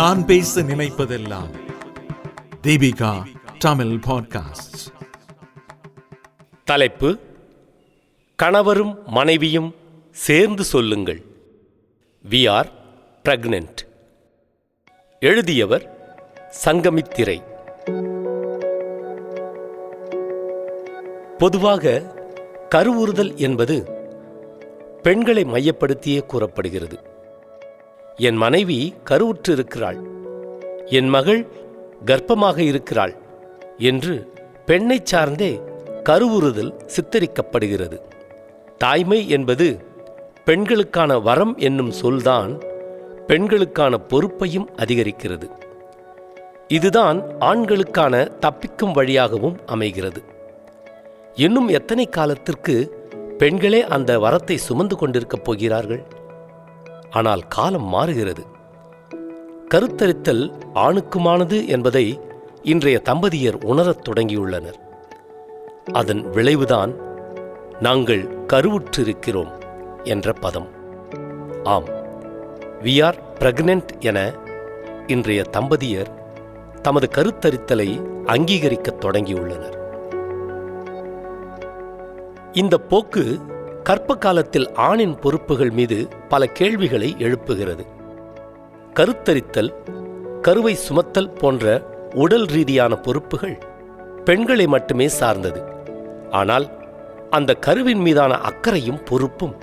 நான் பேச நினைப்பதெல்லாம். தீபிகா தமிழ் பாட்காஸ்ட் தலைப்பு கணவரும் மனைவியும் சேர்ந்து சொல்லுங்கள். வி ஆர் பிரெக்னென்ட் எழுதியவர் சங்கமித்திரை. பொதுவாக கருவுறுதல் என்பது பெண்களை மையப்படுத்தியே கூறப்படுகிறது. என் மனைவி கருவுற்று இருக்கிறாள் என் மகள் கர்ப்பமாக இருக்கிறாள் என்று பெண்ணைச் சார்ந்தே கருவுறுதல் சித்தரிக்கப்படுகிறது. தாய்மை என்பது பெண்களுக்கான வரம் என்னும் சொல்தான் பெண்களுக்கான பொறுப்பையும் அதிகரிக்கிறது. இதுதான் ஆண்களுக்கான தப்பிக்கும் வழியாகவும் அமைகிறது. இன்னும் எத்தனை காலத்திற்கு பெண்களே அந்த வரத்தை சுமந்து கொண்டிருக்கப் போகிறார்கள்? ஆனால் காலம் மாறுகிறது. கருத்தரித்தல் ஆணுக்குமானது என்பதை இன்றைய தம்பதியர் உணரத் தொடங்கியுள்ளனர். அதன் விளைவுதான் நாங்கள் கருவுற்றிருக்கிறோம் என்ற பதம். ஆம் வி ஆர் பிரெக்னென்ட் என இன்றைய தம்பதியர் தமது கருத்தரித்தலை அங்கீகரிக்கத் தொடங்கியுள்ளனர். இந்த போக்கு கற்ப காலத்தில் ஆணின் பொறுப்புகள் மீது பல கேள்விகளை எழுப்புகிறது. கருத்தரித்தல் கருவை சுமத்தல் போன்ற உடல் ரீதியான பொறுப்புகள் பெண்களை மட்டுமே சார்ந்தது. ஆனால் அந்த கருவின் மீதான அக்கறையும் பொறுப்பும்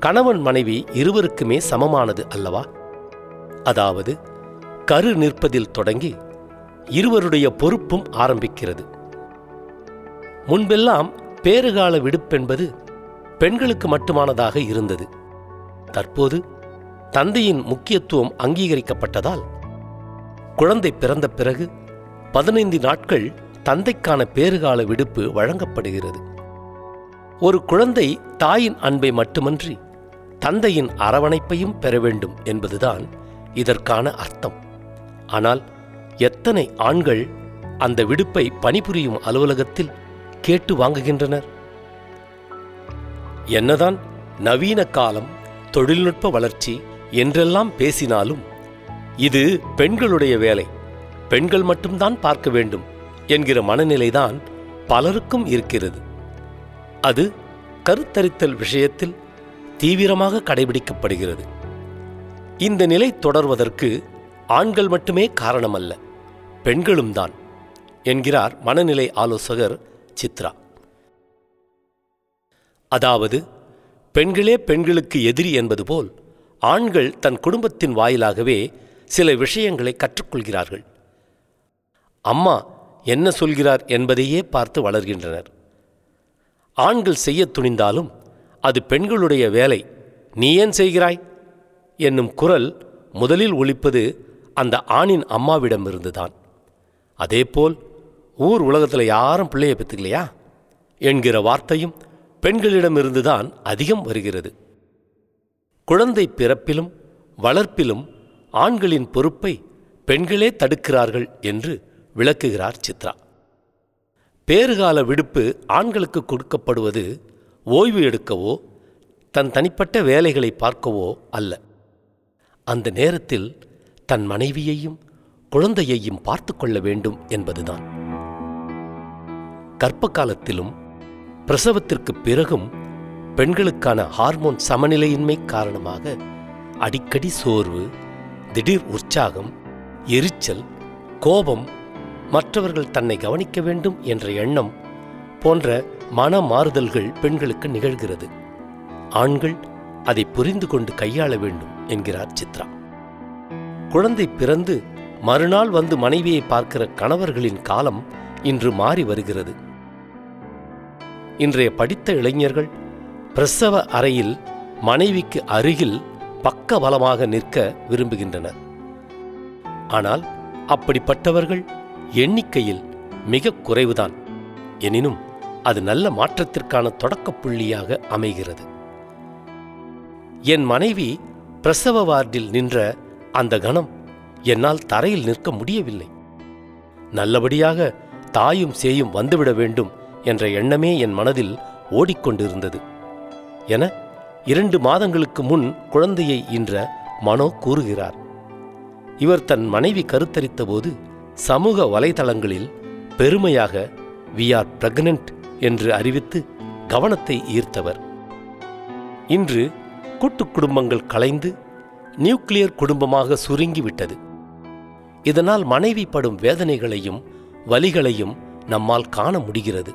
கணவன் மனைவி இருவருக்குமே சமமானது அல்லவா? அதாவது கரு நிற்பதில் தொடங்கி இருவருடைய பொறுப்பும் ஆரம்பிக்கிறது. முன்பெல்லாம் பேறுகால விடுப்பென்பது பெண்களுக்கு மட்டுமானதாக இருந்தது. தற்போது தந்தையின் முக்கியத்துவம் அங்கீகரிக்கப்பட்டதால் குழந்தை பிறந்த பிறகு பதினைந்து நாட்கள் தந்தைக்கான பேறுகால விடுப்பு வழங்கப்படுகிறது. ஒரு குழந்தை தாயின் அன்பை மட்டுமன்றி தந்தையின் அரவணைப்பையும் பெற வேண்டும் என்பதுதான் இதற்கான அர்த்தம். ஆனால் எத்தனை ஆண்கள் அந்த விடுப்பை பணிபுரியும் அலுவலகத்தில் கேட்டு வாங்குகின்றனர்? என்னதான் நவீன காலம் தொழில்நுட்ப வளர்ச்சி என்றெல்லாம் பேசினாலும் இது பெண்களுடைய வேலை. பெண்கள் மட்டும்தான் பார்க்க வேண்டும் என்கிற மனநிலைதான் பலருக்கும் இருக்கிறது. அது கருத்தரித்தல் விஷயத்தில் தீவிரமாக கடைபிடிக்கப்படுகிறது. இந்த நிலை தொடர்வதற்கு ஆண்கள் மட்டுமே காரணமல்ல பெண்களும் தான் என்கிறார் மனநிலை ஆலோசகர் சித்ரா. அதாவது பெண்களே பெண்களுக்கு எதிரி என்பது போல் ஆண்கள் தன் குடும்பத்தின் வாயிலாகவே சில விஷயங்களை கற்றுக்கொள்கிறார்கள். அம்மா என்ன சொல்கிறார் என்பதையே பார்த்து வளர்கின்றனர். ஆண்கள் செய்ய துணிந்தாலும் அது பெண்களுடைய வேலை. நீ ஏன் செய்கிறாய்? என்னும் குரல் முதலில் ஒழிப்பது அந்த ஆணின் அம்மாவிடமிருந்துதான். அதேபோல் ஊர் உலகத்தில் யாரும் பிள்ளையை பெற்றுக்கலையா? என்கிற வார்த்தையும் பெண்களிடமிருந்துதான் அதிகம் வருகிறது. குழந்தை பிறப்பிலும் வளர்ப்பிலும் ஆண்களின் பொறுப்பை பெண்களே தடுக்கிறார்கள் என்று விளக்குகிறார் சித்ரா. பேறுகால விடுப்பு ஆண்களுக்கு கொடுக்கப்படுவது ஓய்வு எடுக்கவோ தன் தனிப்பட்ட வேலைகளை பார்க்கவோ அல்ல. அந்த நேரத்தில் தன் மனைவியையும் குழந்தையையும் பார்த்து கொள்ள வேண்டும் என்பதுதான். கற்ப காலத்திலும் பிரசவத்திற்கு பிறகும் பெண்களுக்கான ஹார்மோன் சமநிலையின்மை காரணமாக அடிக்கடி சோர்வு திடீர் உற்சாகம் எரிச்சல் கோபம் மற்றவர்கள் தன்னை கவனிக்க வேண்டும் என்ற எண்ணம் போன்ற மன மாறுதல்கள் பெண்களுக்கு நிகழ்கிறது. ஆண்கள் அதை புரிந்து கொண்டு கையாள வேண்டும் என்கிறார் சித்ரா. குழந்தை பிறந்து மறுநாள் வந்து மனைவியை பார்க்கிற கணவர்களின் காலம் இன்று மாறி வருகிறது. இன்றைய படித்த இளைஞர்கள் பிரசவ அறையில் மனைவிக்கு அருகில் பக்கபலமாக நிற்க விரும்புகின்றனர். ஆனால் அப்படிப்பட்டவர்கள் எண்ணிக்கையில் மிக குறைவுதான். எனினும் அது நல்ல மாற்றத்திற்கான தொடக்கப் புள்ளியாக அமைகிறது. என் மனைவி பிரசவ வார்டில் நின்ற அந்த கணம் என்னால் தரையில் நிற்க முடியவில்லை. நல்லபடியாக தாயும் சேயும் வந்துவிட வேண்டும் என்ற எண்ணமே என் மனதில் ஓடிக்கொண்டிருந்தது. என இரண்டு மாதங்களுக்கு முன் குழந்தையை ஈன்ற மனோ கூறுகிறார். இவர் தன் மனைவி கருத்தரித்தபோது சமூக வலைதளங்களில் பெருமையாக வி ஆர் பிரெக்னன்ட் என்று அறிவித்து கவனத்தை ஈர்த்தவர். இன்று கூட்டு குடும்பங்கள் கலைந்து நியூக்ளியர் குடும்பமாக சுருங்கிவிட்டது. இதனால் மனைவி படும் வேதனைகளையும் வலிகளையும் நம்மால் காண முடிகிறது.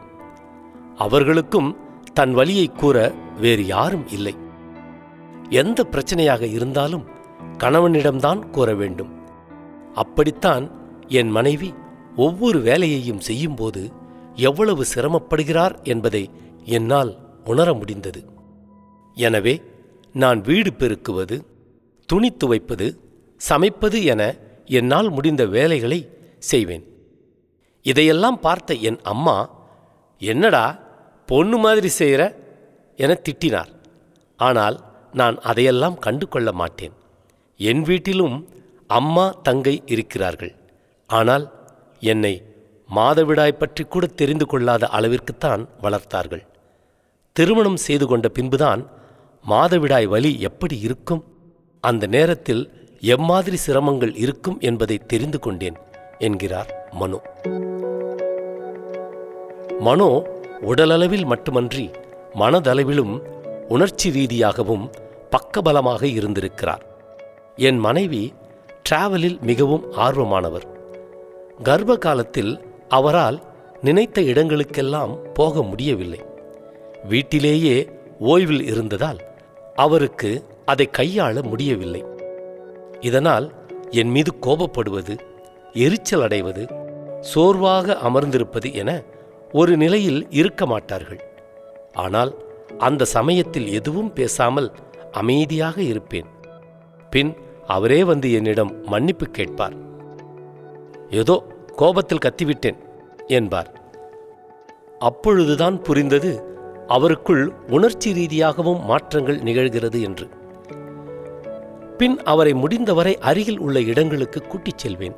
அவர்களுக்கும் தன் வழியை கூற வேறு யாரும் இல்லை. எந்த பிரச்சனையாக இருந்தாலும் கணவனிடம்தான் கூற வேண்டும். அப்படித்தான் என் மனைவி ஒவ்வொரு வேலையையும் செய்யும்போது எவ்வளவு சிரமப்படுகிறார் என்பதை என்னால் உணர முடிந்தது. எனவே நான் வீடு பெருக்குவது துணி துவைப்பது சமைப்பது என என்னால் முடிந்த வேலைகளை செய்வேன். இதையெல்லாம் பார்த்த என் அம்மா என்னடா பொண்ணு மாதிரி செய்கிற என திட்டினார். ஆனால் நான் அதையெல்லாம் கண்டு கொள்ள மாட்டேன். என் வீட்டிலும் அம்மா தங்கை இருக்கிறார்கள். ஆனால் என்னை மாதவிடாய் பற்றி கூட தெரிந்து கொள்ளாத அளவிற்குத்தான் வளர்த்தார்கள். திருமணம் செய்து கொண்ட பின்புதான் மாதவிடாய் வலி எப்படி இருக்கும்? அந்த நேரத்தில் எம்மாதிரி சிரமங்கள் இருக்கும் என்பதை தெரிந்து கொண்டேன் என்கிறார் மனு. மனோ உடலளவில் மட்டுமன்றி மனதளவிலும் உணர்ச்சி ரீதியாகவும் பக்கபலமாக இருந்திருக்கிறார். என் மனைவி டிராவலில் மிகவும் ஆர்வமானவர். கர்ப்ப காலத்தில் அவரால் நினைத்த இடங்களுக்கெல்லாம் போக முடியவில்லை. வீட்டிலேயே ஓய்வில் இருந்ததால் அவருக்கு அதை கையாள முடியவில்லை. இதனால் என் மீது கோபப்படுவது எரிச்சல் அடைவது சோர்வாக அமர்ந்திருப்பது என ஒரு நிலையில் இருக்க மாட்டார்கள். ஆனால் அந்த சமயத்தில் எதுவும் பேசாமல் அமைதியாக இருப்பேன். பின் அவரே வந்து என்னிடம் மன்னிப்பு கேட்பார். ஏதோ கோபத்தில் கத்திவிட்டேன் என்பார். அப்பொழுதுதான் புரிந்தது அவருக்குள் உணர்ச்சி ரீதியாகவும் மாற்றங்கள் நிகழ்கிறது என்று. பின் அவரை முடிந்தவரை அருகில் உள்ள இடங்களுக்கு கூட்டிச் செல்வேன்.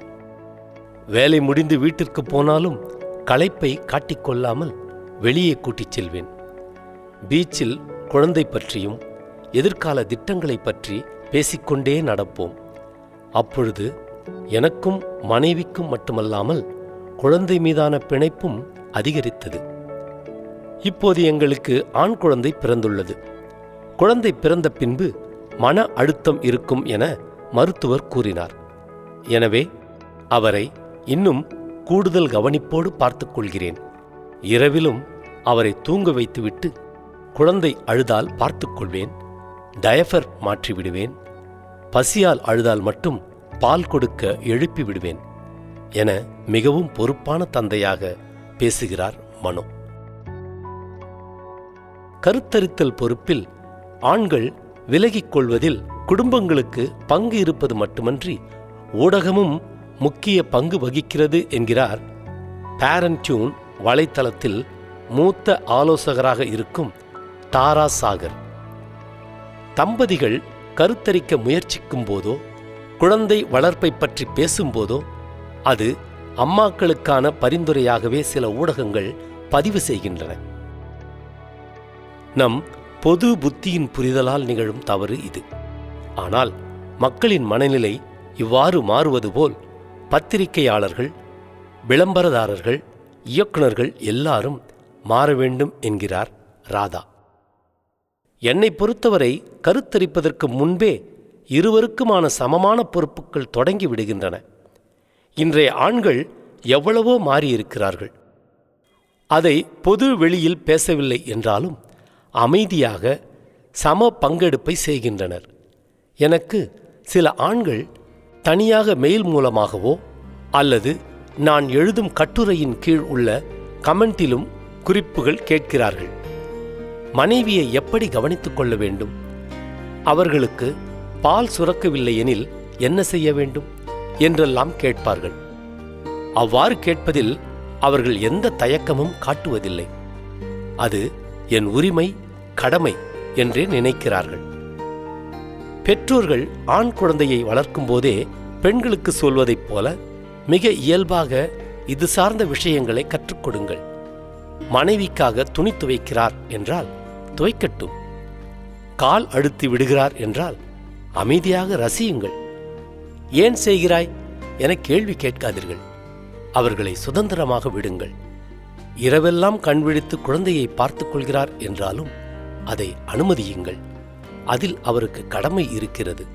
வேலை முடிந்து வீட்டிற்கு போனாலும் களைப்பை காட்டிக்கொள்ளாமல் வெளியே கூட்டிச் செல்வேன். பீச்சில் குழந்தை பற்றியும் எதிர்கால திட்டங்களைப் பற்றி பேசிக்கொண்டே நடப்போம். அப்பொழுது எனக்கும் மனைவிக்கும் மட்டுமல்லாமல் குழந்தை மீதான பிணைப்பும் அதிகரித்தது. இப்போது எங்களுக்கு ஆண் குழந்தை பிறந்துள்ளது. குழந்தை பிறந்த பின்பு மன அழுத்தம் இருக்கும் என மருத்துவர் கூறினார். எனவே அவரை இன்னும் கூடுதல் கவனிப்போடு பார்த்து கொள்கிறேன் இரவிலும் அவரை தூங்க வைத்துவிட்டு குழந்தை அழுதால் பார்த்துக்கொள்வேன் டயஃபர் மாற்றி விடுவேன் பசியால் அழுதால் மட்டும் பால் கொடுக்க எழுப்பி விடுவேன் என மிகவும் பொறுப்பான தந்தையாக பேசுகிறார் மனோ. கருத்தரித்தல் பொறுப்பில் ஆண்கள் விலகிக் கொள்வதில் குடும்பங்களுக்கு பங்கு இருப்பது மட்டுமன்றி ஊடகமும் முக்கிய பங்கு வகிக்கிறது என்கிறார். பேரன்டியூன் வலைத்தளத்தில் மூத்த ஆலோசகராக இருக்கும் தாரா சாகர். தம்பதிகள் கருத்தரிக்க முயற்சிக்கும் போதோ குழந்தை வளர்ப்பை பற்றி பேசும்போதோ அது அம்மாக்களுக்கான பரிந்துரையாகவே சில ஊடகங்கள் பதிவு செய்கின்றன. நம் பொது புத்தியின் புரிதலால் நிகழும் தவறு இது. ஆனால் மக்களின் மனநிலை இவ்வாறு மாறுவது போல் பத்திரிகையாளர்கள் விளம்பரதாரர்கள் இயக்குனர்கள் எல்லாரும் மாற வேண்டும் என்கிறார் ராதா. என்னை பொறுத்தவரை கருத்தரிப்பதற்கு முன்பே இருவருக்குமான சமமான பொறுப்புகள் தொடங்கி விடுகின்றன. இன்றைய ஆண்கள் எவ்வளவோ மாறியிருக்கிறார்கள். அதை பொது வெளியில் பேசவில்லை என்றாலும் அமைதியாக சம பங்கெடுப்பை செய்கின்றனர். எனக்கு சில ஆண்கள் தனியாக மெயில் மூலமாகவோ அல்லது நான் எழுதும் கட்டுரையின் கீழ் உள்ள கமெண்டிலும் குறிப்புகள் கேட்கிறார்கள். மனைவியை எப்படி கவனித்துக் கொள்ள வேண்டும்? அவர்களுக்கு பால் சுரக்கவில்லை எனில் என்ன செய்ய வேண்டும்? என்றெல்லாம் கேட்பார்கள். அவ்வாறு கேட்பதில் அவர்கள் எந்த தயக்கமும் காட்டுவதில்லை. அது என் உரிமை கடமை என்றே நினைக்கிறார்கள். பெற்றோர்கள் ஆண் குழந்தையை வளர்க்கும் போதே பெண்களுக்கு சொல்வதைப் போல மிக இயல்பாக இது சார்ந்த விஷயங்களை கற்றுக்கொடுங்கள் மனைவிக்காக துணி துவைக்கிறார் என்றால் துவைக்கட்டும். கால் அழுத்தி விடுகிறார் என்றால் அமைதியாக ரசியுங்கள். ஏன் செய்கிறாய்? என கேள்வி கேட்காதீர்கள். அவர்களை சுதந்திரமாக விடுங்கள். இரவெல்லாம் கண் விழித்து குழந்தையை பார்த்துக் கொள்கிறார் என்றாலும் அதை அனுமதியுங்கள். அதில் அவருக்கு கடமை இருக்கிறது.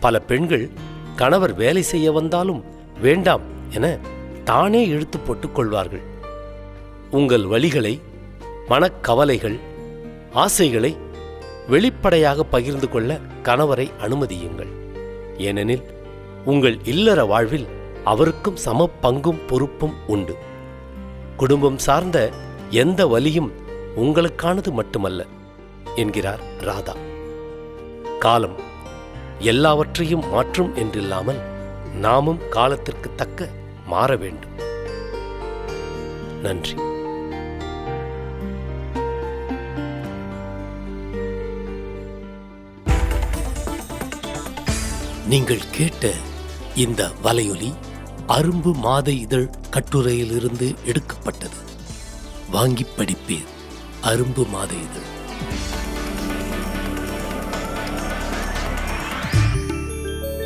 பல பெண்கள் கணவர் வேலை செய்ய வந்தாலும் வேண்டாம் என தானே இழுத்து போட்டுக் கொள்வார்கள். உங்கள் வழிகளை மனக்கவலைகள் ஆசைகளை வெளிப்படையாக பகிர்ந்து கொள்ள கணவரை அனுமதியுங்கள். ஏனெனில் உங்கள் இல்லற வாழ்வில் அவருக்கும் சம பங்கும் பொறுப்பும் உண்டு. குடும்பம் சார்ந்த எந்த வலியும் உங்களுக்கானது மட்டுமல்ல. என்கிறார் ராதா. காலம் எல்லாவற்றையும் மாற்றும் என்றில்லாமல் நாமும் காலத்திற்கு தக்க மாற வேண்டும். நன்றி. நீங்கள் கேட்ட இந்த வலையொலி அரும்பு மாத இதழ் கட்டுரையிலிருந்து எடுக்கப்பட்டது. வாங்கி படிப்பேன் அரும்பு மாத இதழ்.